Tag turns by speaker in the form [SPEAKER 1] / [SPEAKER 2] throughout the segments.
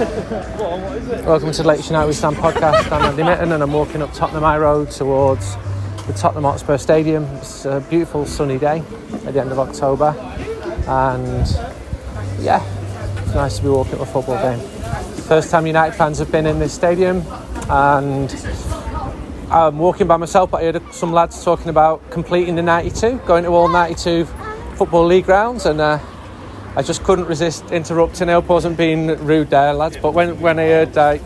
[SPEAKER 1] Welcome to the Latest United We Stand podcast. I'm Andy Mitten and I'm walking up Tottenham High Road towards the Tottenham Hotspur Stadium. It's a beautiful sunny day at the end of October and yeah, it's nice to be walking to a football game. First time United fans have been in this stadium and I'm walking by myself but I heard some lads talking about completing the 92, going to all 92 Football League grounds and uh, I just couldn't resist interrupting. I hope I wasn't being rude there, lads. But when, when I heard uh,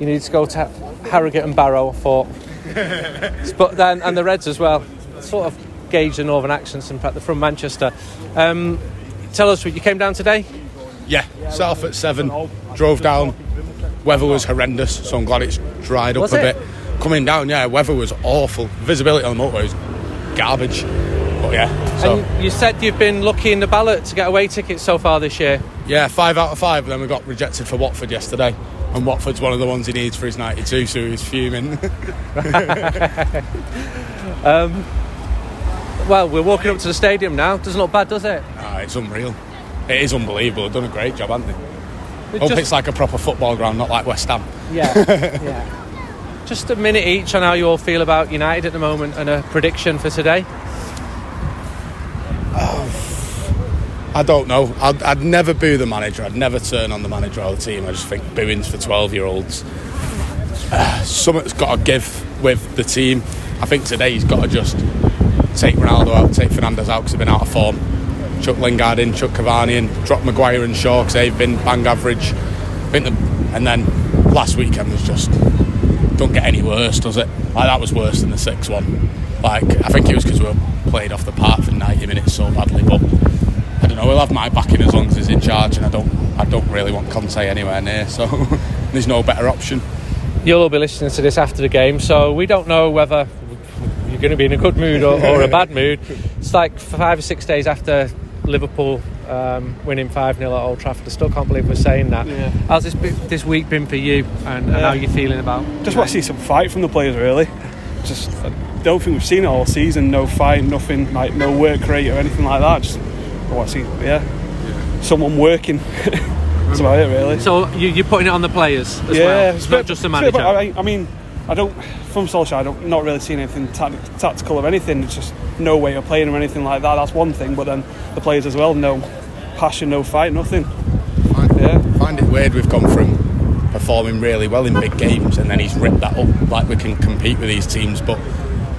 [SPEAKER 1] you need to go to Harrogate and Barrow, I thought. but then, and the Reds as well, sort of gauge the northern accents. In fact, they're from Manchester. Um, tell us, you came down today?
[SPEAKER 2] Yeah, set off at seven, drove down. Weather was horrendous, so I'm glad it's dried up
[SPEAKER 1] Was
[SPEAKER 2] a
[SPEAKER 1] it?
[SPEAKER 2] bit. Coming down, yeah, weather was awful. Visibility on the motorway was garbage. But yeah, so
[SPEAKER 1] And you, said you've been lucky in the ballot to get away tickets so far this year.
[SPEAKER 2] yeah, five out of five. Then we got rejected for Watford yesterday, and Watford's one of the ones he needs for his 92, so he's fuming.
[SPEAKER 1] Well, we're walking up to the stadium now. Doesn't look bad, does it?
[SPEAKER 2] Ah, it's unreal. It is unbelievable. They've done a great job, haven't they?
[SPEAKER 1] It
[SPEAKER 2] Hope
[SPEAKER 1] just-
[SPEAKER 2] it's like a proper football ground, not like West Ham.
[SPEAKER 1] Yeah, yeah. Just a minute each on how you all feel about United at the moment and a prediction for today.
[SPEAKER 2] I don't know. I'd, I'd never boo the manager. I'd never turn on the manager or the team. I just think booing's for 12 year olds. Uh, something's got to give with the team. I think today he's got to just take Ronaldo out, take Fernandes out because they've been out of form. Chuck Lingard in, Chuck Cavani in, drop Maguire and Shaw because they've been bang average. I think the, and then last weekend was just don't get any worse, does it? Like that was worse than the six one. Like I think it was because we were played off the park for 90 minutes so badly, but. I don't know. He'll have my backing as long as he's in charge, and I don't. I don't really want Conte anywhere near, so there's no better option.
[SPEAKER 1] You'll all be listening to this after the game, so we don't know whether you're going to be in a good mood or, or a bad mood. It's like five or six days after Liverpool um, winning 5 0 at Old Trafford. I still can't believe we're saying that.
[SPEAKER 3] Yeah.
[SPEAKER 1] How's this, this week been for you and, and how
[SPEAKER 3] Yeah.
[SPEAKER 1] you feeling about
[SPEAKER 3] Just want to see some fight from the players, really. Just I don't think we've seen it all season. No fight, nothing like no work rate or anything like that. Just Oh, I want to see, yeah, someone working. That's about it, really.
[SPEAKER 1] So you, you're putting it on the players as
[SPEAKER 3] yeah,
[SPEAKER 1] well,
[SPEAKER 3] it's
[SPEAKER 1] it's
[SPEAKER 3] a bit-
[SPEAKER 1] not just the
[SPEAKER 3] it's a bit-
[SPEAKER 1] manager.
[SPEAKER 3] I, I mean, I don't from Solskjaer. I don't not really seeing anything tact- tactical or anything. It's just no way of playing or anything like that. That's one thing. But then the players as well, no passion, no fight, nothing. Yeah.
[SPEAKER 2] find it weird we've gone from performing really well in big games and then he's ripped that up like we can compete with these teams but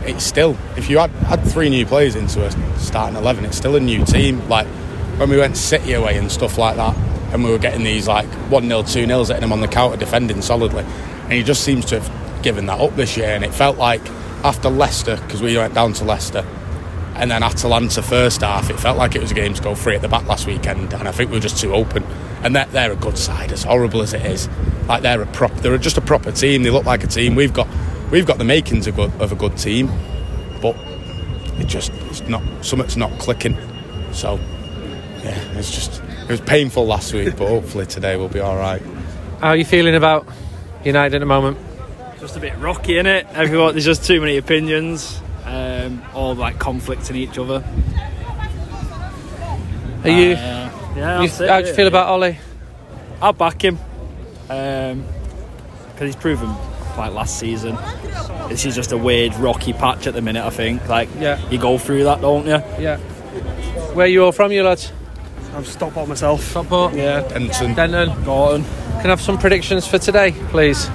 [SPEAKER 2] it's still if you had, had three new players into a starting 11 it's still a new team like when we went City away and stuff like that and we were getting these like 1-0 2-0s hitting them on the counter defending solidly and he just seems to have given that up this year and it felt like after Leicester because we went down to Leicester and then Atalanta first half, it felt like it was a game to go free at the back last weekend, and I think we were just too open. And they're, they're a good side, as horrible as it is. Like they're a prop, they're just a proper team. They look like a team. We've got, we've got the makings of, good, of a good team, but it just it's not something's not clicking. So yeah, it's just it was painful last week, but hopefully today we'll be all right.
[SPEAKER 1] How are you feeling about United at the moment?
[SPEAKER 4] just a bit rocky in it. Everyone, there's just too many opinions, um, all like conflicting each other.
[SPEAKER 1] Are you?
[SPEAKER 4] Uh, yeah,
[SPEAKER 1] you
[SPEAKER 4] that's it,
[SPEAKER 1] how do you feel
[SPEAKER 4] really.
[SPEAKER 1] about Ollie?
[SPEAKER 4] I'll back him because he's proven like last season. This is just a weird rocky patch at the minute. I think like
[SPEAKER 1] Yeah.
[SPEAKER 4] you go through that, don't you?
[SPEAKER 1] Yeah. Where you all from, you lads?
[SPEAKER 3] I'm Stockport myself.
[SPEAKER 1] Stockport.
[SPEAKER 3] Yeah.
[SPEAKER 2] Denton,
[SPEAKER 1] Denton.
[SPEAKER 4] Gorton,
[SPEAKER 1] Can I have some predictions for today, please?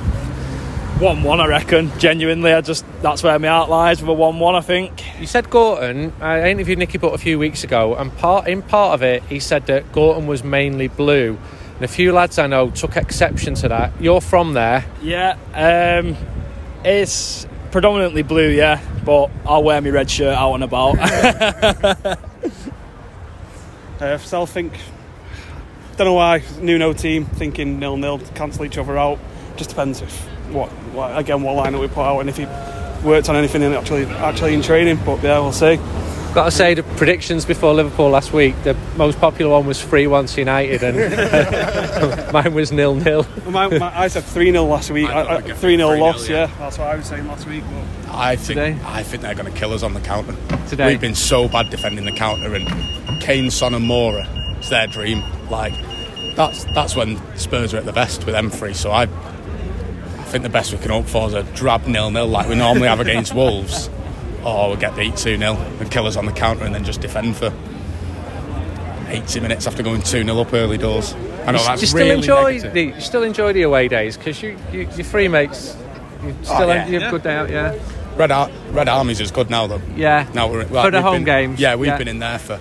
[SPEAKER 4] one-one. I reckon. Genuinely, I just that's where my heart lies with a one-one. I think.
[SPEAKER 1] You said Gorton. I interviewed Nicky Butt a few weeks ago, and part in part of it, he said that Gorton was mainly blue. And a few lads I know took exception to that. You're from there.
[SPEAKER 4] Yeah, um, it's predominantly blue. Yeah, but I'll wear my red shirt out and about.
[SPEAKER 3] Uh, so I think, don't know why, new no team, thinking nil nil, cancel each other out. Just depends if what, what again what lineup we put out and if he worked on anything in actually actually in training. But yeah, we'll see.
[SPEAKER 1] Got to say the predictions before Liverpool last week. The most popular one was three one to United, and mine was nil nil.
[SPEAKER 3] My, my, I said three 0 last week.
[SPEAKER 2] I thought
[SPEAKER 3] Three 0
[SPEAKER 2] 3-0,
[SPEAKER 3] loss.
[SPEAKER 2] yeah.
[SPEAKER 3] Yeah. that's what I was saying last week. But
[SPEAKER 2] I think
[SPEAKER 1] Today?
[SPEAKER 2] I think they're going to kill us on the counter.
[SPEAKER 1] Today?
[SPEAKER 2] we've been so bad defending the counter, and Kane, Son, and Moura, it's their dream. Like that's that's when Spurs are at the best with them three. So I, I think the best we can hope for is a drab nil nil like we normally have against Wolves, or we'll get beat two 0 and kill us on the counter and then just defend for 80 minutes after going two 0 up early doors. I know
[SPEAKER 1] you,
[SPEAKER 2] that's
[SPEAKER 1] you still
[SPEAKER 2] really
[SPEAKER 1] enjoy
[SPEAKER 2] negative.
[SPEAKER 1] the you still enjoy the away days because you, you your free mates. You oh, still
[SPEAKER 2] Oh, yeah.
[SPEAKER 1] you have a
[SPEAKER 3] Yeah.
[SPEAKER 1] good day out, yeah.
[SPEAKER 2] Red, Ar- Red Army's is good now though.
[SPEAKER 1] Yeah.
[SPEAKER 2] Now we're well,
[SPEAKER 1] For the home
[SPEAKER 2] been-
[SPEAKER 1] games,
[SPEAKER 2] Yeah, we've
[SPEAKER 1] yeah.
[SPEAKER 2] been in there for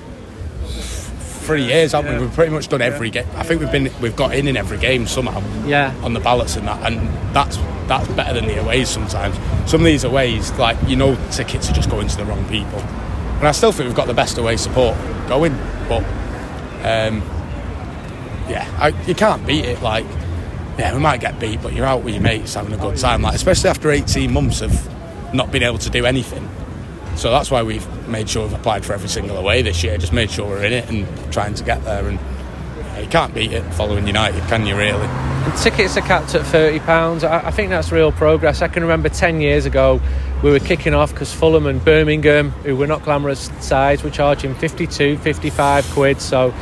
[SPEAKER 2] three years, haven't we? We've pretty much done every game. I think we've been we've got in in every game somehow.
[SPEAKER 1] Yeah.
[SPEAKER 2] On the ballots and that, and that's that's better than the aways sometimes. Some of these aways, like you know, tickets are just going to the wrong people. And I still think we've got the best away support going, but um, yeah, I, you can't beat it. Like, yeah, we might get beat, but you're out with your mates having a good time. Like, especially after 18 months of not being able to do anything. So that's why we've made sure we've applied for every single away this year. Just made sure we're in it and trying to get there. And you can't beat it following United, can you? Really?
[SPEAKER 1] And tickets are capped at thirty pounds. I, I think that's real progress. I can remember ten years ago we were kicking off because Fulham and Birmingham, who were not glamorous sides, were charging 52, 55 quid. So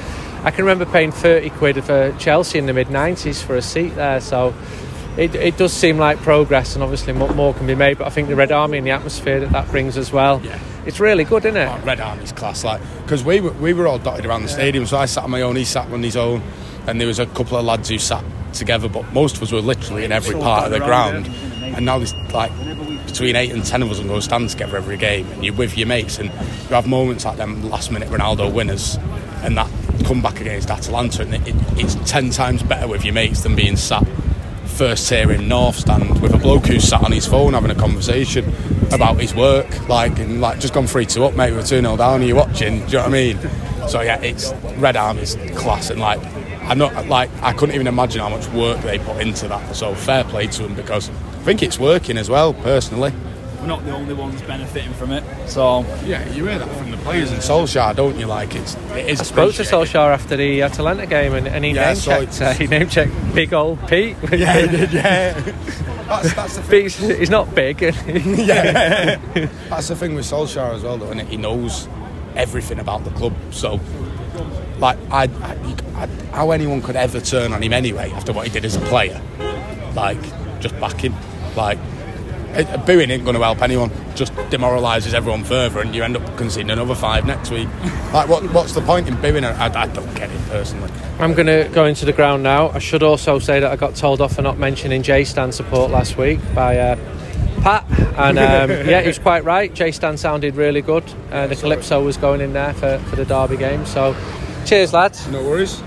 [SPEAKER 1] I can remember paying 30 quid for Chelsea in the mid 90s for a seat there. So it, it does seem like progress, and obviously more, can be made. But I think the Red Army and the atmosphere that that brings as well,
[SPEAKER 2] Yeah.
[SPEAKER 1] it's really good, isn't it?
[SPEAKER 2] Oh, Red Army's class, like because we were we were all dotted around the stadium. So I sat on my own, he sat on his own, and there was a couple of lads who sat together. But most of us were literally in every part of the ground. And now there's like between eight and ten of us and go stand together every game, and you're with your mates, and you have moments like them last minute Ronaldo winners, and that comeback against Atalanta, and it, it, it's ten times better with your mates than being sat first here in North Stand with a bloke who sat on his phone having a conversation about his work, like and like just gone three two up, mate, with two 0 down. Are you watching? Do you know what I mean? So yeah, it's Red Army's class, and like I'm not like I couldn't even imagine how much work they put into that. So fair play to them because I think it's working as well, personally.
[SPEAKER 4] We're not the only ones benefiting from it. So
[SPEAKER 2] Yeah, you hear that from the players in Solskjaer, don't you? Like it's it is.
[SPEAKER 1] I spoke to
[SPEAKER 2] appreciated.
[SPEAKER 1] Solskjaer after the Atalanta game, and, and he
[SPEAKER 2] Yeah,
[SPEAKER 1] name
[SPEAKER 2] so
[SPEAKER 1] checked. Uh,
[SPEAKER 2] it's-
[SPEAKER 1] he name checked big old Pete.
[SPEAKER 2] Yeah, he did. Yeah, that's that's the thing.
[SPEAKER 1] Pete's, he's not big.
[SPEAKER 2] yeah, that's the thing with Solskjaer as well, though, and he knows everything about the club. So, like, I, I, I, how anyone could ever turn on him anyway after what he did as a player, like, just back him, like. It, booing ain't going to help anyone. Just demoralises everyone further, and you end up conceding another five next week. Like, what, what's the point in booing? I, I don't get it personally.
[SPEAKER 1] I'm going to go into the ground now. I should also say that I got told off for not mentioning J Stand support last week by uh, Pat, and um, yeah, he was quite right. J Stand sounded really good. Uh, the Calypso was going in there for, for the Derby game. So, cheers, lads.
[SPEAKER 2] No worries.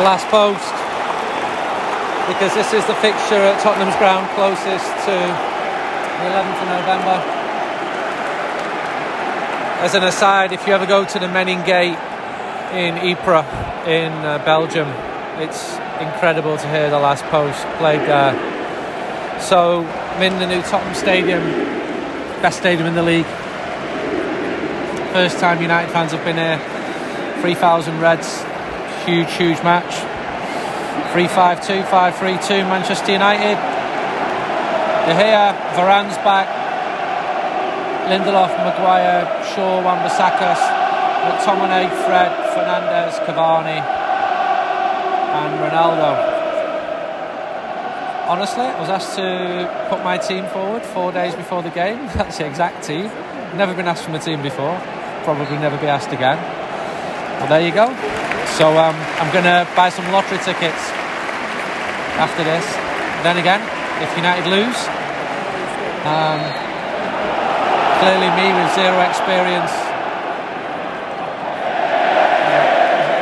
[SPEAKER 1] The last post because this is the fixture at Tottenham's ground closest to the 11th of November. As an aside, if you ever go to the Menin Gate in Ypres in uh, Belgium, it's incredible to hear the last post played there. So, in the new Tottenham Stadium, best stadium in the league. First time United fans have been here, 3,000 Reds, huge, huge match. 3 5 2, 5 3 2, Manchester United. De Gea, Varane's back. Lindelof, Maguire, Shaw, Wan-Bissaka, McTominay, Fred, Fernandes, Cavani, and Ronaldo. Honestly, I was asked to put my team forward four days before the game. That's the exact team. Never been asked for my team before. probably never be asked again. Well, there you go. So um, I'm going to buy some lottery tickets after this. Then again, if United lose, um, clearly me with zero experience,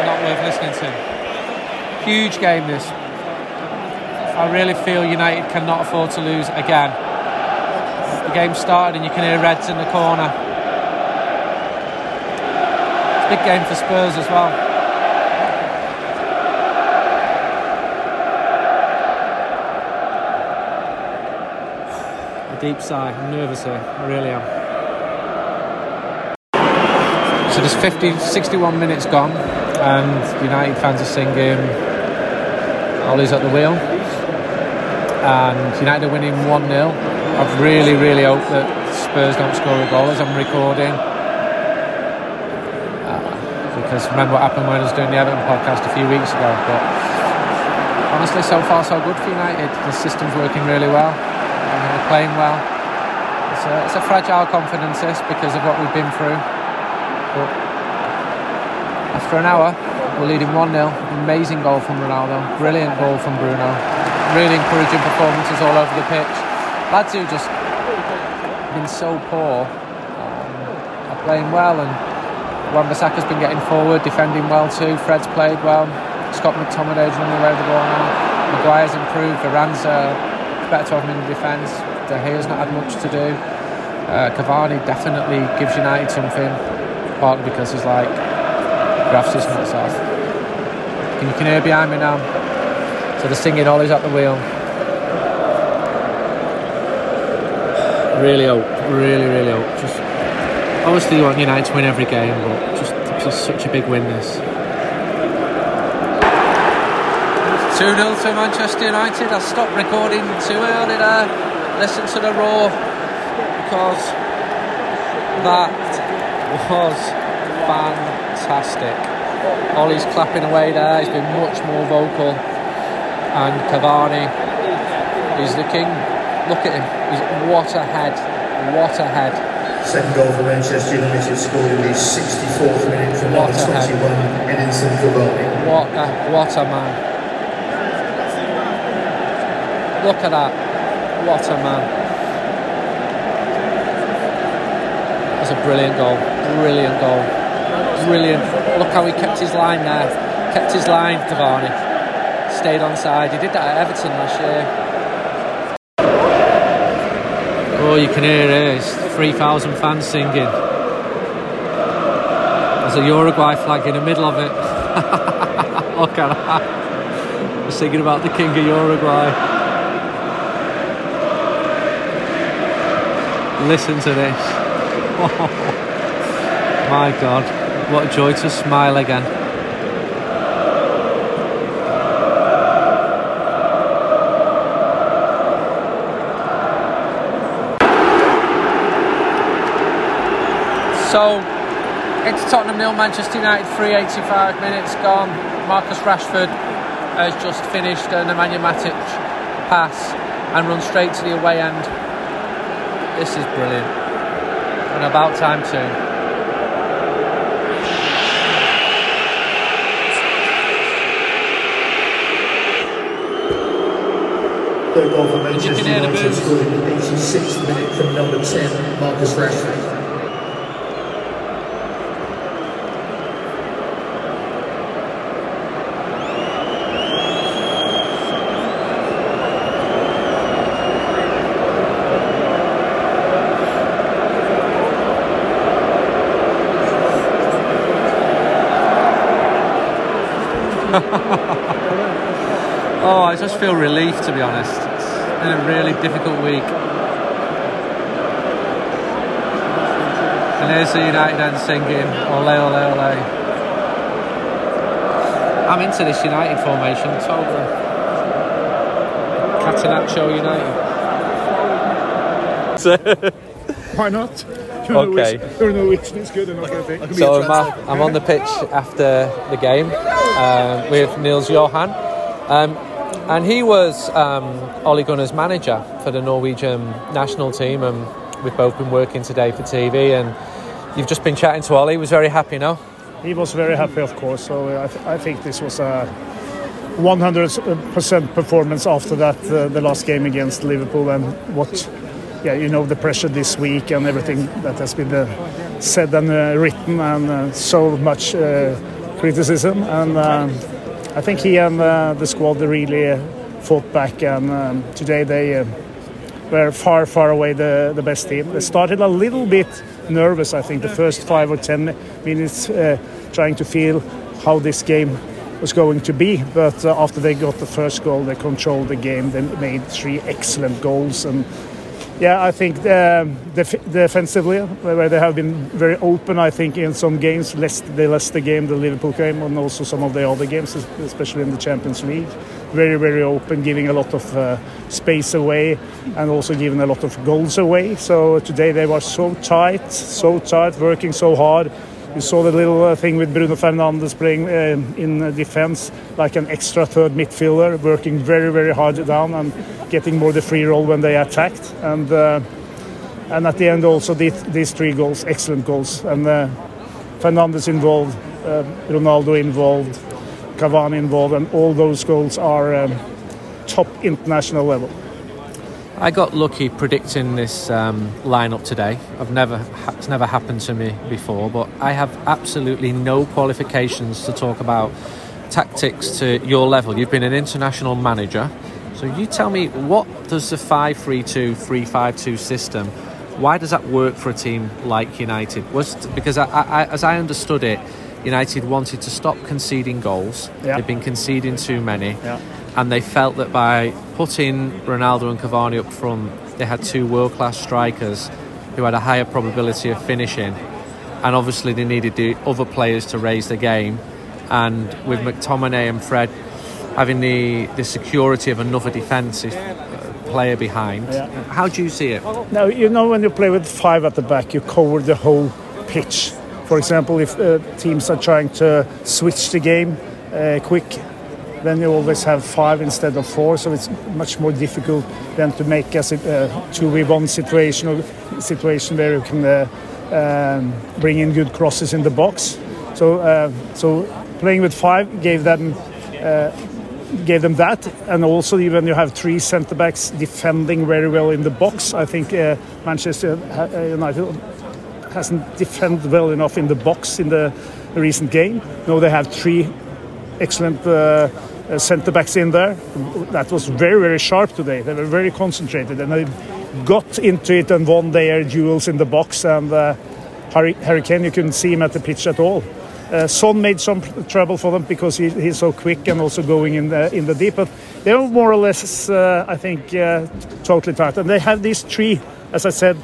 [SPEAKER 1] not worth listening to. Huge game this. I really feel United cannot afford to lose again. The game started and you can hear Reds in the corner. It's a big game for Spurs as well. Deep sigh. I'm nervous here. I really am. So there's 50, 61 minutes gone, and United fans are singing. Ollie's at the wheel, and United are winning 1 0. I've really, really hope that Spurs don't score a goal as I'm recording. Uh, because remember what happened when I was doing the Everton podcast a few weeks ago. But honestly, so far so good for United. The system's working really well. Playing well. It's a, it's a fragile confidence this because of what we've been through. But after an hour, we're leading 1 0. Amazing goal from Ronaldo. Brilliant goal from Bruno. Really encouraging performances all over the pitch. Lads who just been so poor um, are playing well, and Wan-Bissaka's been getting forward, defending well too. Fred's played well. Scott McTominay's running away with the ball now. Maguire's improved. Varane's uh, better to have him in the defence. De Gea's not had much to do. Uh, Cavani definitely gives United something, partly because he's like Graf's just nuts off. And you can hear behind me now. So they're singing Ollie's at the wheel. Really hope, really, really hope. Just obviously you want United to win every game, but just, just such a big win this. 2 0 to Manchester United. I stopped recording too early there. Listen to the roar because that was fantastic. Ollie's clapping away there, he's been much more vocal. And Cavani is the king. Look at him, he's what a head, what a head.
[SPEAKER 5] Second goal for Manchester United scored in the 64th minute from number
[SPEAKER 1] What a head.
[SPEAKER 5] 21, Edinson Cavani.
[SPEAKER 1] What a, what a man. Look at that. What a man. That's a brilliant goal. Brilliant goal. Brilliant. Look how he kept his line there. Kept his line, Cavani. Stayed on side. He did that at Everton last year. Oh, you can hear it. It's 3,000 fans singing. There's a Uruguay flag in the middle of it. Look at that. They're singing about the king of Uruguay. Listen to this. My God, what a joy to smile again. So, it's Tottenham nil, Manchester United 385 minutes gone. Marcus Rashford has just finished an Nemanja Matic pass and run straight to the away end. This is brilliant. And about time too.
[SPEAKER 5] Third goal for Manchester
[SPEAKER 1] can hear the
[SPEAKER 5] United scored in the 86th minute from number 10, Marcus Rashford.
[SPEAKER 1] Oh, I just feel relief to be honest. It's been a really difficult week. And here's the United end singing ole ole ole. I'm into this United formation, totally. Catenaccio United.
[SPEAKER 6] Why not?
[SPEAKER 1] Okay.
[SPEAKER 6] Which, you know it's good enough, I think. I can be
[SPEAKER 1] So I'm,
[SPEAKER 6] translator.
[SPEAKER 1] I'm on the pitch after the game um, with Nils Johan. Um, and he was um, Ole Gunnar's manager for the Norwegian national team, and we've both been working today for TV. And You've just been chatting to Ollie. He was very happy, no?
[SPEAKER 6] He was very happy, of course. So uh, I, th- I think this was a 100% performance after that, uh, the last game against Liverpool, and what, yeah, you know, the pressure this week and everything that has been uh, said and uh, written, and uh, so much uh, criticism. And um, I think he and uh, the squad really fought back, and um, today they uh, were far, far away the, the best team. They started a little bit nervous, I think, the first five or ten minutes, uh, trying to feel how this game was going to be. But uh, after they got the first goal, they controlled the game. They made three excellent goals, and yeah, I think um, def- defensively, where they have been very open, I think in some games, less the Leicester game, the Liverpool game, and also some of the other games, especially in the Champions League, very very open, giving a lot of uh, space away, and also giving a lot of goals away. So today they were so tight, so tight, working so hard. You saw the little uh, thing with Bruno Fernandes playing um, in uh, defense like an extra third midfielder, working very, very hard down and getting more the free role when they attacked. And uh, and at the end also these, these three goals, excellent goals. And uh, Fernandes involved, uh, Ronaldo involved, Cavani involved, and all those goals are um, top international level.
[SPEAKER 1] I got lucky predicting this um, lineup today. I've never it's never happened to me before, but I have absolutely no qualifications to talk about tactics to your level. You've been an international manager, so you tell me what does the 5-3-2, 3-5-2 system? Why does that work for a team like United? Was because I, I, as I understood it, United wanted to stop conceding goals.
[SPEAKER 6] Yeah.
[SPEAKER 1] They've been conceding too many
[SPEAKER 6] Yeah.
[SPEAKER 1] And they felt that by putting Ronaldo and Cavani up front, they had two world class strikers who had a higher probability of finishing. And obviously, they needed the other players to raise the game. And with McTominay and Fred having the, the security of another defensive uh, player behind,
[SPEAKER 6] Yeah.
[SPEAKER 1] how do you see it?
[SPEAKER 6] Now, you know, when you play with five at the back, you cover the whole pitch. For example, if uh, teams are trying to switch the game uh, quick, then you always have five instead of four, so it's much more difficult than to make a sit- uh, 2v1 situation or situation where you can uh, um, bring in good crosses in the box. So, uh, so playing with five gave them gave them that, and also when you have three centre backs defending very well in the box, I think uh, Manchester uh, United hasn't defended well enough in the box in the recent game. No, they have three excellent uh, uh, centre backs in there. That was very very sharp today. They were very concentrated and they got into it and won their duels in the box. And uh, Harry, Harry Kane, you couldn't see him at the pitch at all. Uh, Son made some trouble for them because he, he's so quick and also going in the in the deep. But they were more or less, uh, I think, uh, totally tight. And they have these three, as I said,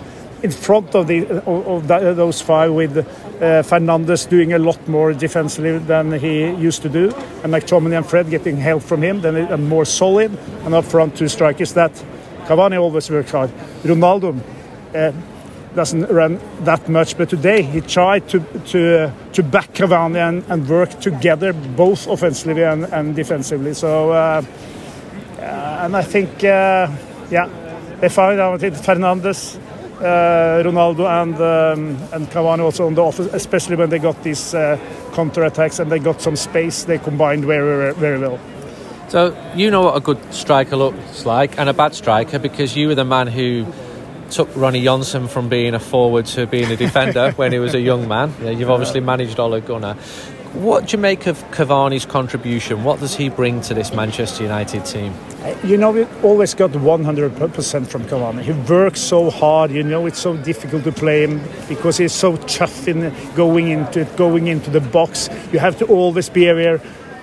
[SPEAKER 6] in front of the of, those five with uh, Fernandes doing a lot more defensively than he used to do, and McTominay and Fred getting help from him. Then and more solid, and up front two strikers that Cavani always worked hard. Ronaldo. Uh, doesn't run that much, but today he tried to to uh, to back Cavani and, and work together, both offensively and, and defensively. So, uh, uh, and I think, uh, yeah, they found out it. Fernandes, uh, Ronaldo, and um, and Cavani also on the offense, especially when they got these uh, counter attacks and they got some space. They combined very very, very well.
[SPEAKER 1] So you know what a good striker looks like and a bad striker because you were the man who took Ronny Johnsen from being a forward to being a defender when he was a young man. Yeah, you've obviously managed Ole Gunnar. What do you make of Cavani's contribution? What does he bring to this Manchester United team?
[SPEAKER 6] You know, we always got 100% from Cavani. He works so hard. You know, it's so difficult to play him because he's so tough in going into it, going into the box. You have to always be aware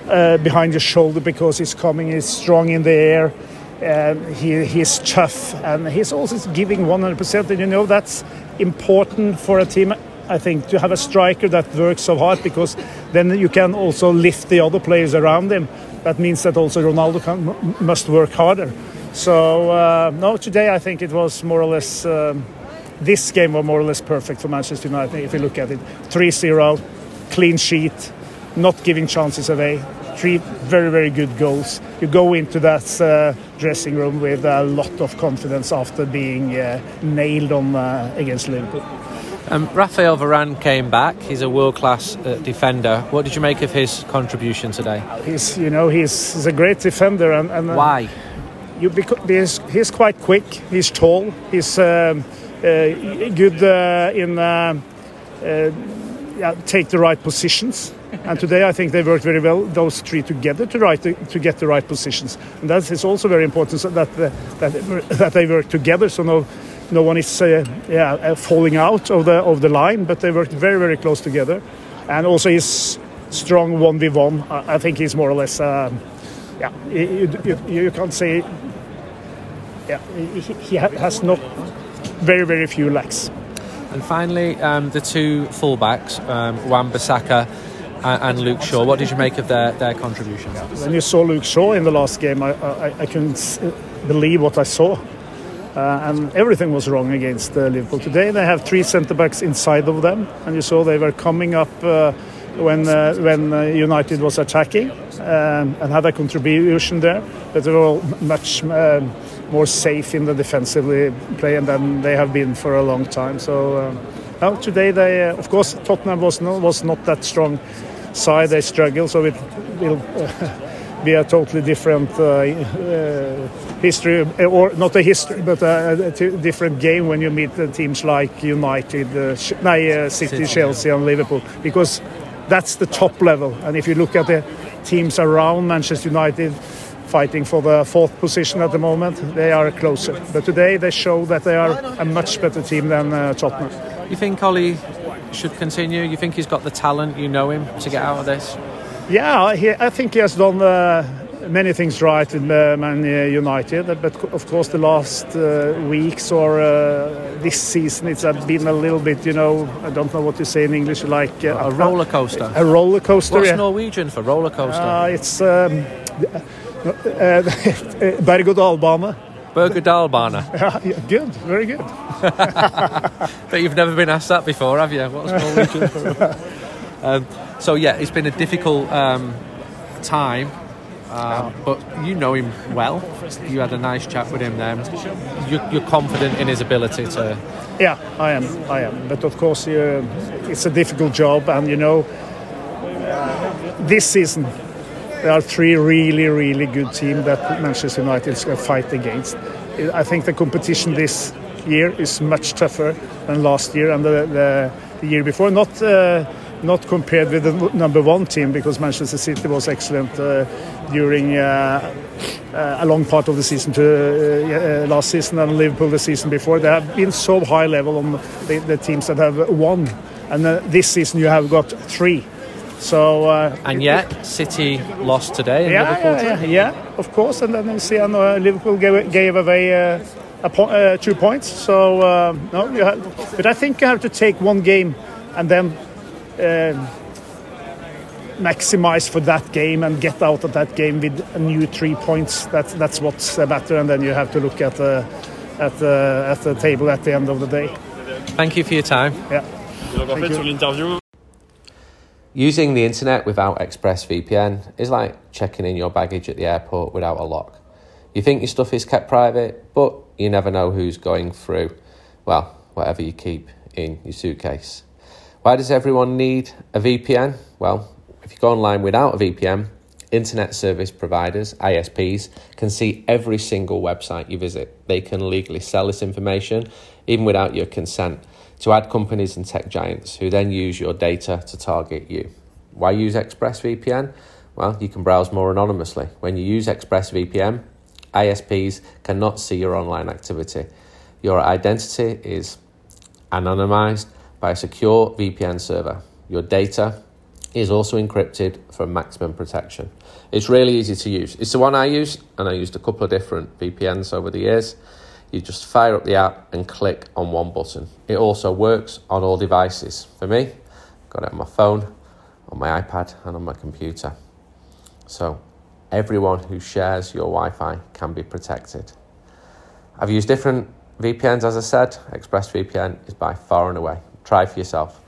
[SPEAKER 6] uh, behind your shoulder because he's coming. He's strong in the air. Um, he, he's tough and he's also giving 100%. And you know, that's important for a team. I think to have a striker that works so hard because then you can also lift the other players around him. That means that also Ronaldo can, must work harder. So uh, no, today I think it was more or less um, this game was more or less perfect for Manchester United. If you look at it, 3-0, clean sheet, not giving chances away, three very very good goals. You go into that uh, dressing room with a lot of confidence after being uh, nailed on uh, against Liverpool.
[SPEAKER 7] Um, Rafael Varane came back. He's a world-class uh, defender. What did you make of his contribution today?
[SPEAKER 6] He's, you know, he's, he's a great defender, and, and uh,
[SPEAKER 7] Why?
[SPEAKER 6] you because he's quite quick. He's tall. He's um, uh, good uh, in uh, uh, yeah, take the right positions. And today I think they worked very well, those three together, to, right, to get the right positions. And that is also very important so that, uh, that that they work together. So no, no one is uh, yeah, uh, falling out of the of the line, but they worked very very close together. And also he's strong one v one. I think he's more or less. Um, yeah, you, you, you can't say. Yeah, he, he has not very very few lacks.
[SPEAKER 7] And finally, um, the two fullbacks, um, Wan Bissaka and, and Luke Shaw. What did you make of their, their contribution?
[SPEAKER 6] When you saw Luke Shaw in the last game, I, I, I couldn't believe what I saw. Uh, and everything was wrong against uh, Liverpool. Today they have three centre backs inside of them, and you saw they were coming up uh, when uh, when uh, United was attacking um, and had a contribution there. But they were all much um, more safe in the defensively play than they have been for a long time. So um, now today they, uh, of course, Tottenham was was not that strong side. They struggled, so it will. be a totally different history, or not a history, but a, a t- different game when you meet teams like United, uh, Sh- no, uh, City,
[SPEAKER 7] City,
[SPEAKER 6] Chelsea, and Liverpool, because that's the top level. And if you look at the teams around Manchester United fighting for the fourth position at the moment, they are closer. But today they show that they are a much better team than uh, Tottenham.
[SPEAKER 7] You think Ollie should continue? You think he's got the talent? You know him to get out of this?
[SPEAKER 6] Yeah, he, I think he has done uh, many things right in uh, Man United, but of course the last uh, weeks or uh, this season it's been a little bit, you know, I don't know what to say in English, like uh,
[SPEAKER 7] A roller coaster.
[SPEAKER 6] A roller coaster.
[SPEAKER 7] What's
[SPEAKER 6] yeah.
[SPEAKER 7] Norwegian for roller coaster?
[SPEAKER 6] Uh, it's um, uh, berg og dalbane.
[SPEAKER 7] Berger Dalbana.
[SPEAKER 6] Yeah, yeah, good, very good.
[SPEAKER 7] But you've never been asked that before, have you? What's Norwegian for? um, so yeah, it's been a difficult um, time. Um, but you know him well. You had a nice chat with him then. You're, you're confident in his ability to.
[SPEAKER 6] Yeah, I am. I am. But of course, uh, it's a difficult job, and you know, this season there are three really, really good teams that Manchester United is going to fight against. I think the competition this year is much tougher than last year and the, the, the year before. Not. Uh, not compared with the number one team because Manchester City was excellent uh, during uh, uh, a long part of the season to uh, uh, last season and Liverpool the season before. They have been so high level on the, the teams that have won, and uh, this season you have got three. So uh,
[SPEAKER 7] And yet, City lost today. And
[SPEAKER 6] yeah,
[SPEAKER 7] Liverpool
[SPEAKER 6] yeah, yeah, yeah, of course. And then you see, know Liverpool gave, gave away uh, a po- uh, two points. So uh, no, you have, but I think you have to take one game and then Um, maximize for that game and get out of that game with a new three points. That's that's what's better. And then you have to look at the at the at the table at the end of the day.
[SPEAKER 7] Thank you for your time.
[SPEAKER 6] Yeah.
[SPEAKER 4] Donc en
[SPEAKER 6] Thank you.
[SPEAKER 7] Using the internet without ExpressVPN is like checking in your baggage at the airport without a lock. You think your stuff is kept private, but you never know who's going through, well, whatever you keep in your suitcase. Why does everyone need a VPN? Well, if you go online without a VPN, internet service providers, ISPs, can see every single website you visit. They can legally sell this information, even without your consent, to ad companies and tech giants who then use your data to target you. Why use ExpressVPN? Well, you can browse more anonymously. When you use ExpressVPN, ISPs cannot see your online activity. Your identity is anonymized by a secure VPN server. Your data is also encrypted for maximum protection. It's really easy to use. It's the one I use, and I used a couple of different VPNs over the years. You just fire up the app and click on one button. It also works on all devices. For me, I've got it on my phone, on my iPad, and on my computer. So everyone who shares your Wi Fi can be protected. I've used different VPNs, as I said. ExpressVPN is by far and away. Try for yourself.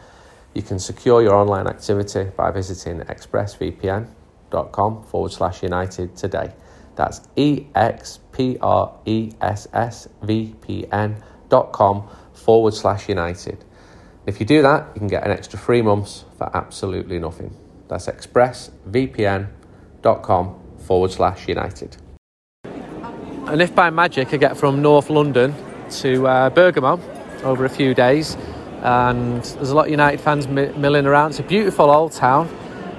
[SPEAKER 7] You can secure your online activity by visiting expressvpn.com forward slash united today. That's E X P R E S S V P N dot com forward slash united.
[SPEAKER 1] If you do that, you can get an extra three months for absolutely nothing. That's expressvpn.com forward slash United. And if by magic I get from North London to uh, Bergamo over a few days, and there's a lot of United fans milling around, it's a beautiful old town.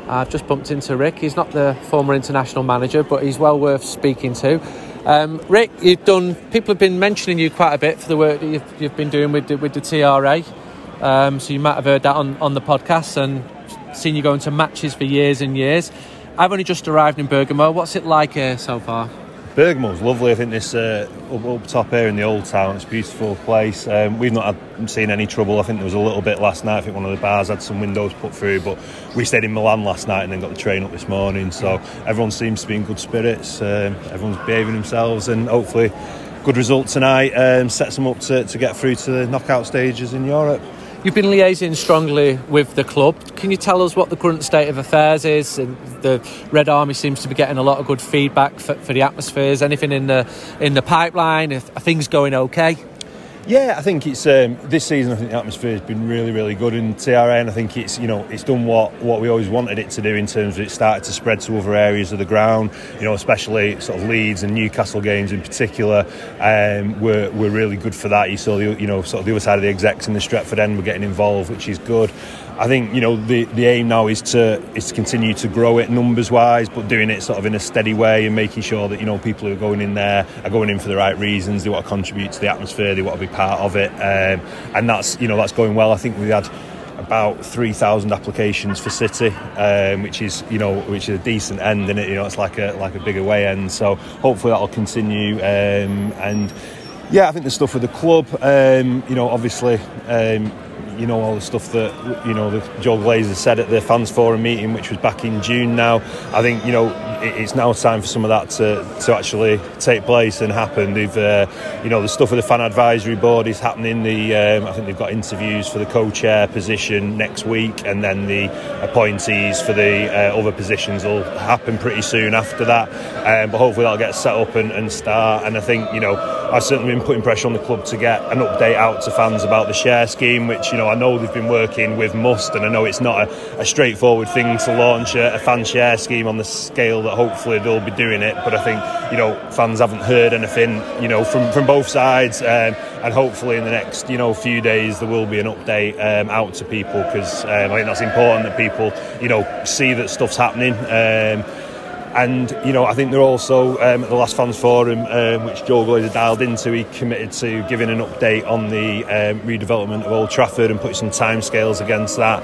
[SPEAKER 1] I've just bumped into Rick. He's not the former international manager, but he's well worth speaking to. Um, Rick, you've done. People have been mentioning you quite a bit for the work that you've, you've been doing with the, with the TRA. Um, so you might have heard that on, on the podcast and seen you going to matches for years and years. I've only just arrived in Bergamo. What's it like here so far?
[SPEAKER 8] Bergamo's lovely. I think this uh, up, up, top here in the old town, it's a beautiful place. Um, we've not had, seen any trouble. I think there was a little bit last night. I think one of the bars had some windows put through, but we stayed in Milan last night and then got the train up this morning. So everyone seems to be in good spirits. Um, everyone's behaving themselves, and hopefully, good result tonight um, sets them up to, to get through to the knockout stages in Europe.
[SPEAKER 1] You've been liaising strongly with the club. Can you tell us what the current state of affairs is? And the Red Army seems to be getting a lot of good feedback for, for the atmospheres. Anything in the in the pipeline? Are things going okay?
[SPEAKER 8] Yeah, I think it's um, this season. I think the atmosphere has been really, really good in TRN. I think it's you know it's done what what we always wanted it to do in terms of it started to spread to other areas of the ground. You know, especially sort of Leeds and Newcastle games in particular um, were were really good for that. You saw the you know sort of the other side of the execs in the Stretford end were getting involved, which is good. I think you know the the aim now is to is to continue to grow it numbers wise, but doing it sort of in a steady way and making sure that you know people who are going in there are going in for the right reasons. They want to contribute to the atmosphere. They want to be part of it, um, and that's you know that's going well. I think we had about 3,000 applications for City, um, which is you know which is a decent end in it. You know, it's like a like a big away end. So hopefully that'll continue. Um, and yeah, I think the stuff with the club. Um, you know, obviously. You know all the stuff that you know the Joel Glazer said at the fans forum meeting, which was back in June. Now, I think you know it's now time for some of that to, to actually take place and happen. They've uh, you know the stuff with the fan advisory board is happening. The um, I think they've got interviews for the co-chair position next week, and then the appointees for the uh, other positions will happen pretty soon after that. Um, but hopefully that'll get set up and, and start. And I think you know I've certainly been putting pressure on the club to get an update out to fans about the share scheme, which you know I know they've been working with MUST, and I know it's not a, a straightforward thing to launch a, a, fan share scheme on the scale that hopefully they'll be doing it. But I think you know fans haven't heard anything you know from from both sides, um, and hopefully in the next you know few days there will be an update um, out to people because um, I think that's important that people you know see that stuff's happening. Um, and you know, I think they're also um, at the last fans forum, um, which Joel Glazer dialed into, he committed to giving an update on the um, redevelopment of Old Trafford and put some timescales against that.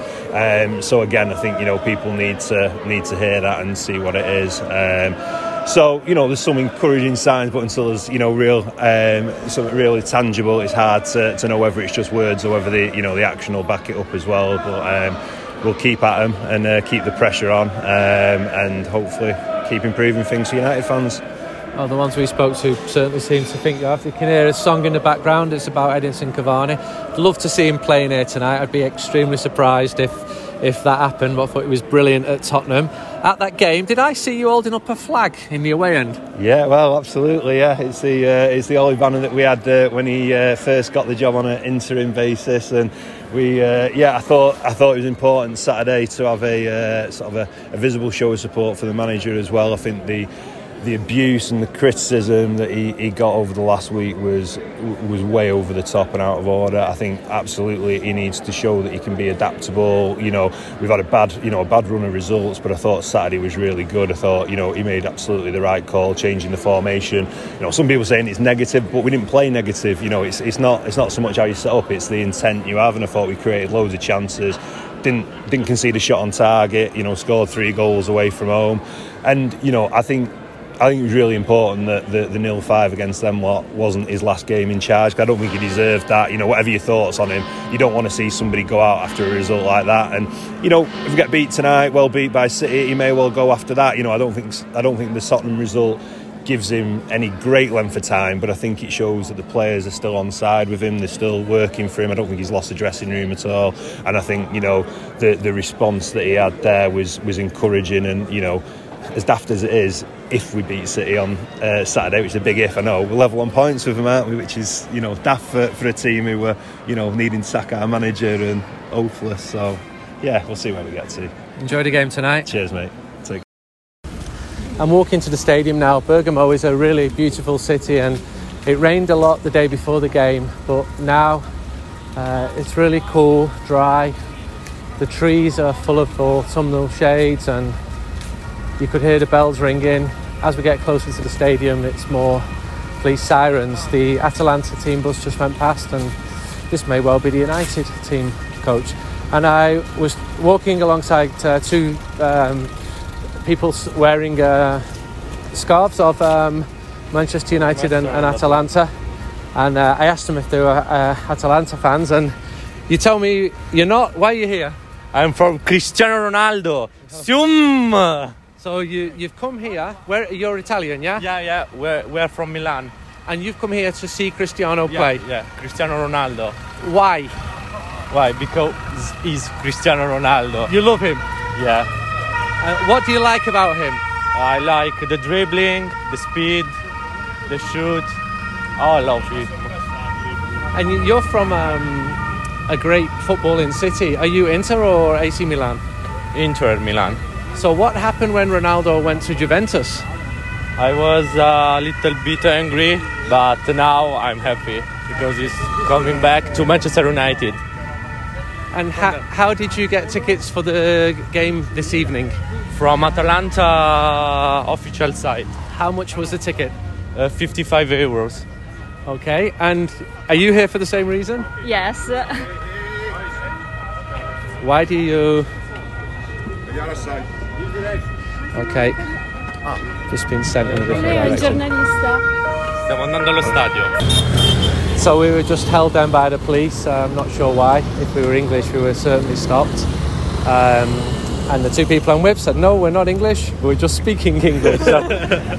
[SPEAKER 8] Um, so again, I think you know people need to need to hear that and see what it is. Um, so you know, there's some encouraging signs, but until there's you know real um, something really tangible, it's hard to, to know whether it's just words or whether the you know the action will back it up as well. But we'll keep at them and uh, keep the pressure on, and hopefully keep improving things for United fans.
[SPEAKER 1] Well, the ones we spoke to certainly seem to think you have. You can hear a song in the background. It's about Edinson Cavani. I'd love to see him playing here tonight. I'd be extremely surprised if if that happened. But I thought he was brilliant at Tottenham. At that game, did I see you holding up a flag in the away end?
[SPEAKER 8] Yeah, well, absolutely. Yeah, it's the uh, it's the only banner that we had uh, when he uh, first got the job on an interim basis, and we uh, yeah, I thought I thought it was important Saturday to have a uh, sort of a, a visible show of support for the manager as well. I think the the abuse and the criticism that he, he got over the last week was was way over the top and out of order. I think absolutely he needs to show that he can be adaptable. You know, we've had a bad you know a bad run of results, but I thought Saturday was really good. I thought you know he made absolutely the right call, changing the formation. You know, some people saying it's negative, but we didn't play negative. You know, it's it's not it's not so much how you set up; it's the intent you have. And I thought we created loads of chances. Didn't didn't concede a shot on target. You know, scored three goals away from home, and you know I think I think it was really important that the, the nil five against them lot wasn't his last game in charge. I don't think he deserved that. You know, whatever your thoughts on him, you don't want to see somebody go out after a result like that. And you know, if we get beat tonight, well beat by City, he may well go after that. You know, I don't think I don't think the Tottenham result gives him any great length of time, but I think it shows that the players are still on side with him. They're still working for him. I don't think he's lost the dressing room at all. And I think you know the the response that he had there was was encouraging, and you know as daft as it is, if we beat City on uh, Saturday, which is a big if, I know, we're level on points with them, aren't we? Which is, you know, daft for, for a team who were, you know, needing to sack our manager and hopeless. So, yeah, we'll see where we get to.
[SPEAKER 1] Enjoy the game tonight.
[SPEAKER 8] Cheers, mate. Take
[SPEAKER 1] I'm walking to the stadium now. Bergamo is a really beautiful city and it rained a lot the day before the game, but now uh, it's really cool, dry. The trees are full of autumnal shades and you could hear the bells ringing. As we get closer to the stadium, it's more police sirens. The Atalanta team bus just went past and this may well be the United team coach. And I was walking alongside uh, two um, people wearing uh, scarves of um, Manchester United and, and Atalanta. And uh, I asked them if they were uh, Atalanta fans, and you tell me you're not. Why are you here?
[SPEAKER 9] I'm from Cristiano Ronaldo. Zoom!
[SPEAKER 1] So you you've come here. Where you're Italian, yeah?
[SPEAKER 9] Yeah, yeah, we're, we're from Milan.
[SPEAKER 1] And you've come here to see Cristiano
[SPEAKER 9] Yeah,
[SPEAKER 1] play.
[SPEAKER 9] Yeah, Cristiano Ronaldo.
[SPEAKER 1] Why?
[SPEAKER 9] Why? Because he's Cristiano Ronaldo.
[SPEAKER 1] You love him.
[SPEAKER 9] Yeah.
[SPEAKER 1] Uh, what do you like about him?
[SPEAKER 9] I like the dribbling, the speed, the shoot. Oh, I love it.
[SPEAKER 1] And you- you're from um, a great footballing city. Are you Inter or AC Milan?
[SPEAKER 9] Inter Milan.
[SPEAKER 1] So what happened when Ronaldo went to Juventus?
[SPEAKER 9] I was a little bit angry, but now I'm happy because he's coming back to Manchester United.
[SPEAKER 1] And ha- how did you get tickets for the game this evening?
[SPEAKER 9] From Atalanta official site.
[SPEAKER 1] How much was the ticket?
[SPEAKER 9] uh, 55 euros.
[SPEAKER 1] Okay, and are you here for the same reason?
[SPEAKER 10] Yes.
[SPEAKER 1] Why do you? Okay, just been sent in a different
[SPEAKER 10] Lei è un
[SPEAKER 1] direction.
[SPEAKER 10] giornalista.
[SPEAKER 9] Stiamo andando allo stadio.
[SPEAKER 1] So we were just held down by the police. uh, I'm not sure why. If we were English, we were certainly stopped. Um, and the two people I'm with said, "No, we're not English. We're just speaking English." So,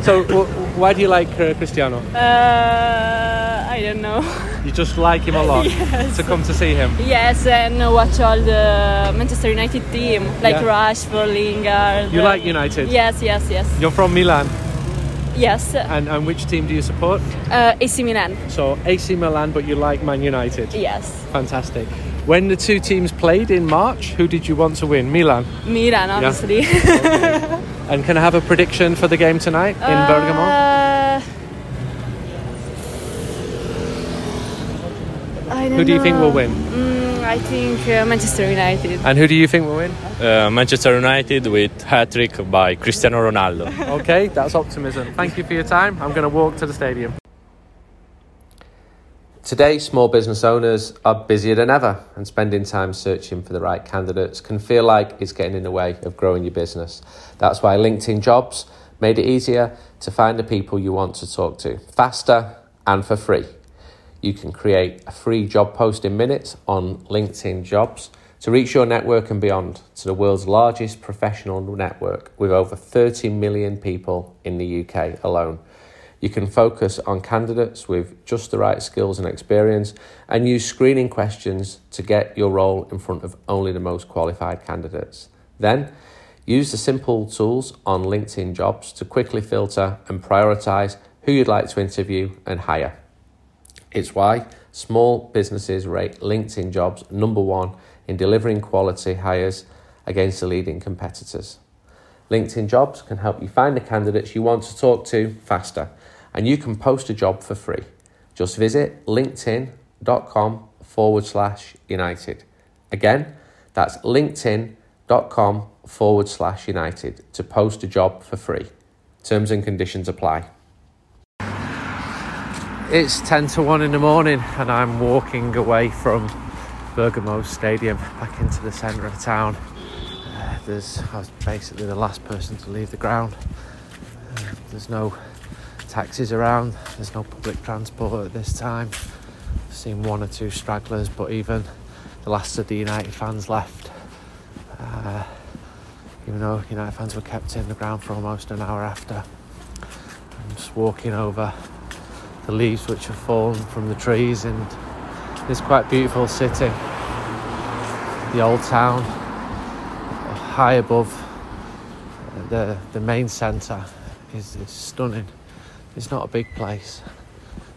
[SPEAKER 1] so w- why do you like uh, Cristiano?
[SPEAKER 10] Uh, I don't know.
[SPEAKER 1] You just like him a lot
[SPEAKER 10] Yes.
[SPEAKER 1] to come to see him.
[SPEAKER 10] Yes, and watch all the Manchester United team, like
[SPEAKER 1] Yeah.
[SPEAKER 10] Rashford, Lingard.
[SPEAKER 1] You like United?
[SPEAKER 10] Yes, yes, yes.
[SPEAKER 1] You're from Milan,
[SPEAKER 10] Yes.
[SPEAKER 1] and, and which team do you support?
[SPEAKER 10] Uh, AC Milan.
[SPEAKER 1] So AC Milan, but you like Man United.
[SPEAKER 10] Yes.
[SPEAKER 1] Fantastic. When the two teams played in March, who did you want to win? Milan.
[SPEAKER 10] Milan, obviously.
[SPEAKER 1] And can I have a prediction for the game tonight in Bergamo?
[SPEAKER 10] Uh, I don't
[SPEAKER 1] Who do you think will win?
[SPEAKER 10] Mm, I think uh, Manchester United.
[SPEAKER 1] And who do you think will win?
[SPEAKER 9] Uh, Manchester United with hat trick by Cristiano Ronaldo.
[SPEAKER 1] Okay, that's optimism. Thank you for your time. I'm going to walk to the stadium. Today, small business owners are busier than ever, and spending time searching for the right candidates can feel like it's getting in the way of growing your business. That's why LinkedIn Jobs made it easier to find the people you want to talk to faster and for free. You can create a free job post in minutes on LinkedIn Jobs to reach your network and beyond to the world's largest professional network with over 30 million people in the UK alone. You can focus on candidates with just the right skills and experience and use screening questions to get your role in front of only the most qualified candidates. Then, use the simple tools on LinkedIn Jobs to quickly filter and prioritize who you'd like to interview and hire. It's why small businesses rate LinkedIn jobs number one in delivering quality hires against the leading competitors. LinkedIn jobs can help you find the candidates you want to talk to faster, and you can post a job for free. Just visit linkedin.com forward slash united. Again, that's linkedin.com forward slash united to post a job for free. Terms and conditions apply. It's 10 to 1 in the morning, and I'm walking away from Bergamo Stadium back into the centre of town. Uh, there's, I was basically the last person to leave the ground. Uh, there's no taxis around, there's no public transport at this time. I've seen one or two stragglers, but even the last of the United fans left. Uh, even though United fans were kept in the ground for almost an hour after. I'm just walking over the leaves which have fallen from the trees in this quite beautiful city. The old town, high above uh, the the main centre is, is stunning. It's not a big place.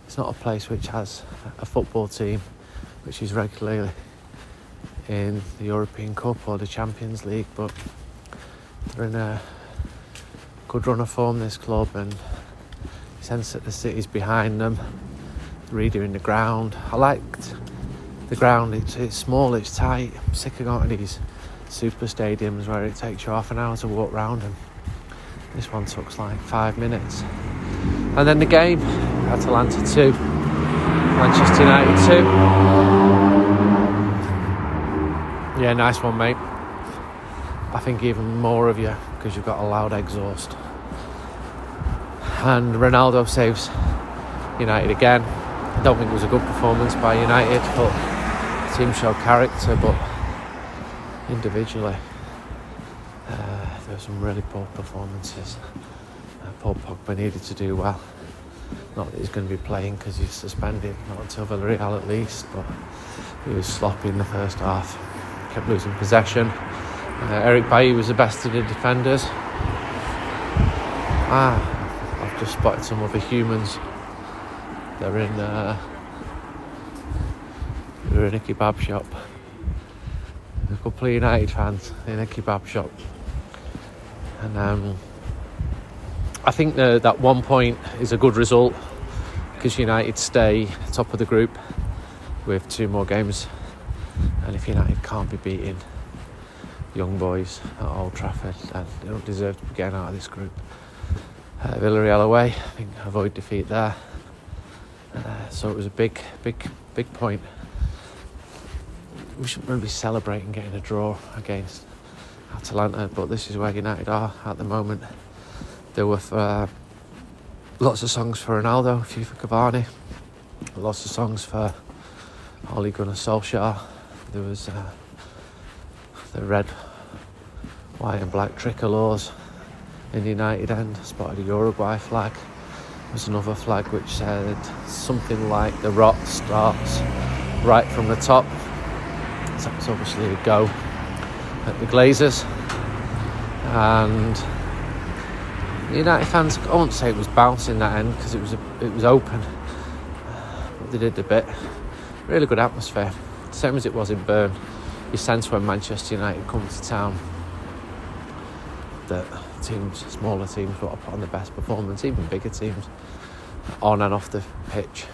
[SPEAKER 1] It's not a place which has a football team which is regularly in the European Cup or the Champions League, but they're in a good run of form. This club and sense that the city's behind them. Redoing the ground. I liked the ground. It's, it's small. It's tight. I'm sick of going to these super stadiums where it takes you half an hour to walk round them. this one took like five minutes. And then the game, Atalanta 2, Manchester United 2. Yeah, nice one, mate. I think even more of you because you've got a loud exhaust. And Ronaldo saves United again. I don't think it was a good performance by United, but team showed character, but individually uh, there were some really poor performances. Uh, Paul Pogba needed to do well. Not that he's going to be playing because he's suspended, not until Villarreal at least, but he was sloppy in the first half. Kept losing possession. Uh, Eric Bailly was the best of the defenders. Ah, I've spotted some other humans. They're in, uh, they're in a kebab shop. A couple of United fans in a kebab shop. And um, I think the, that one point is a good result because United stay top of the group with two more games. And if United can't be beating young boys at Old Trafford, they don't deserve to be getting out of this group. Uh, Villarreal away, I think avoid defeat there. Uh, so it was a big, big, big point. We shouldn't be celebrating getting a draw against Atalanta, but this is where United are at the moment. There were uh, lots of songs for Ronaldo, a few for Cavani, lots of songs for Ole Gunnar Solskjaer. There was uh, the red, white, and black tricolours in the United end. Spotted a Uruguay flag. There's another flag which said something like the rot starts right from the top. So it's obviously a go at the Glazers. And the United fans, I won't say it was bouncing that end because it was it was open, but they did a bit. Really good atmosphere, same as it was in Bern. You sense when Manchester United come to town that teams, smaller teams, will put on the best performance, even bigger teams, on and off the pitch.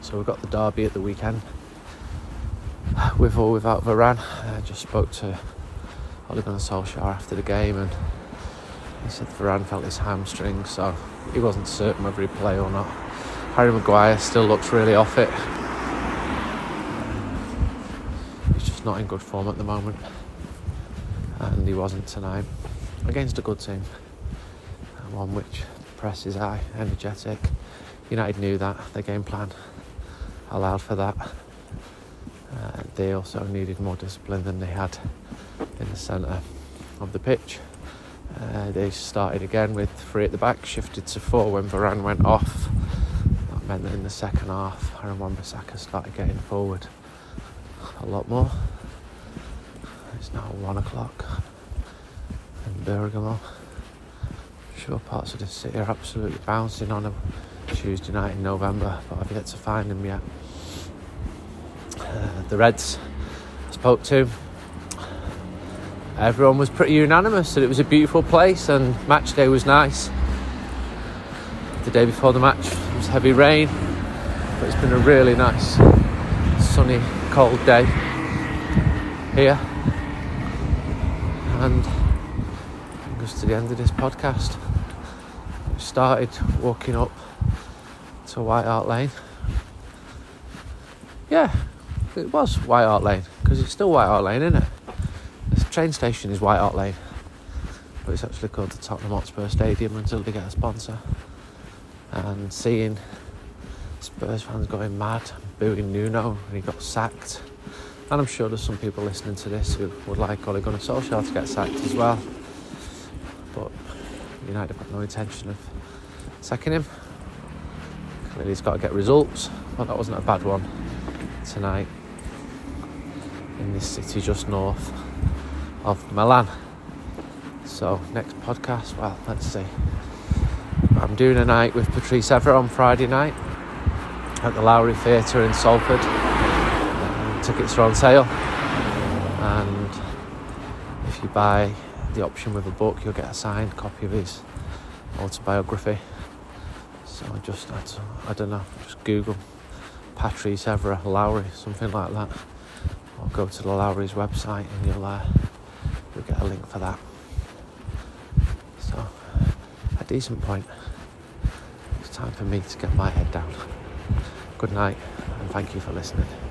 [SPEAKER 1] So we've got the derby at the weekend with or without Varane. I just spoke to Ole Gunnar Solskjaer after the game and he said Varane felt his hamstring, so he wasn't certain whether he'd play or not. Harry Maguire still looks really off it. He's just not in good form at the moment, and he wasn't tonight against a good team, one which press is high, energetic. United knew that their game plan allowed for that. Uh, they also needed more discipline than they had in the centre of the pitch. Uh, they started again with three at the back, shifted to four when Varane went off. That meant that in the second half, Aaron Wan-Bissaka started getting forward a lot more. It's now one o'clock Bergamo. Sure parts of the city are absolutely bouncing on a Tuesday night in November, but I've yet to find them yet. Uh, the Reds I spoke to everyone was pretty unanimous that it was a beautiful place and match day was nice. The day before the match was heavy rain, but it's been a really nice, sunny, cold day here. And the end of this podcast. We started walking up to White Hart Lane. Yeah, it was White Hart Lane because it's still White Hart Lane, isn't it? The train station is White Hart Lane, but it's actually called the Tottenham Hotspur Stadium until they get a sponsor. And seeing Spurs fans going mad, booing Nuno, and he got sacked. And I'm sure there's some people listening to this who would like Ole Gunnar Solskjaer to get sacked as well. United have no intention of sacking him. Clearly, he's got to get results. Well, that wasn't a bad one tonight in this city just north of Milan. So next podcast, well, let's see. I'm doing a night with Patrice Evra on Friday night at the Lowry Theatre in Salford. Um, tickets are on sale, and if you buy the option with a book, you'll get a signed copy of his autobiography. So I just had to, I don't know, just Google Patrice Evra Lowry, something like that, or go to the Lowry's website and you'll uh, you'll get a link for that. So a decent point. It's time for me to get my head down. Good night, and thank you for listening.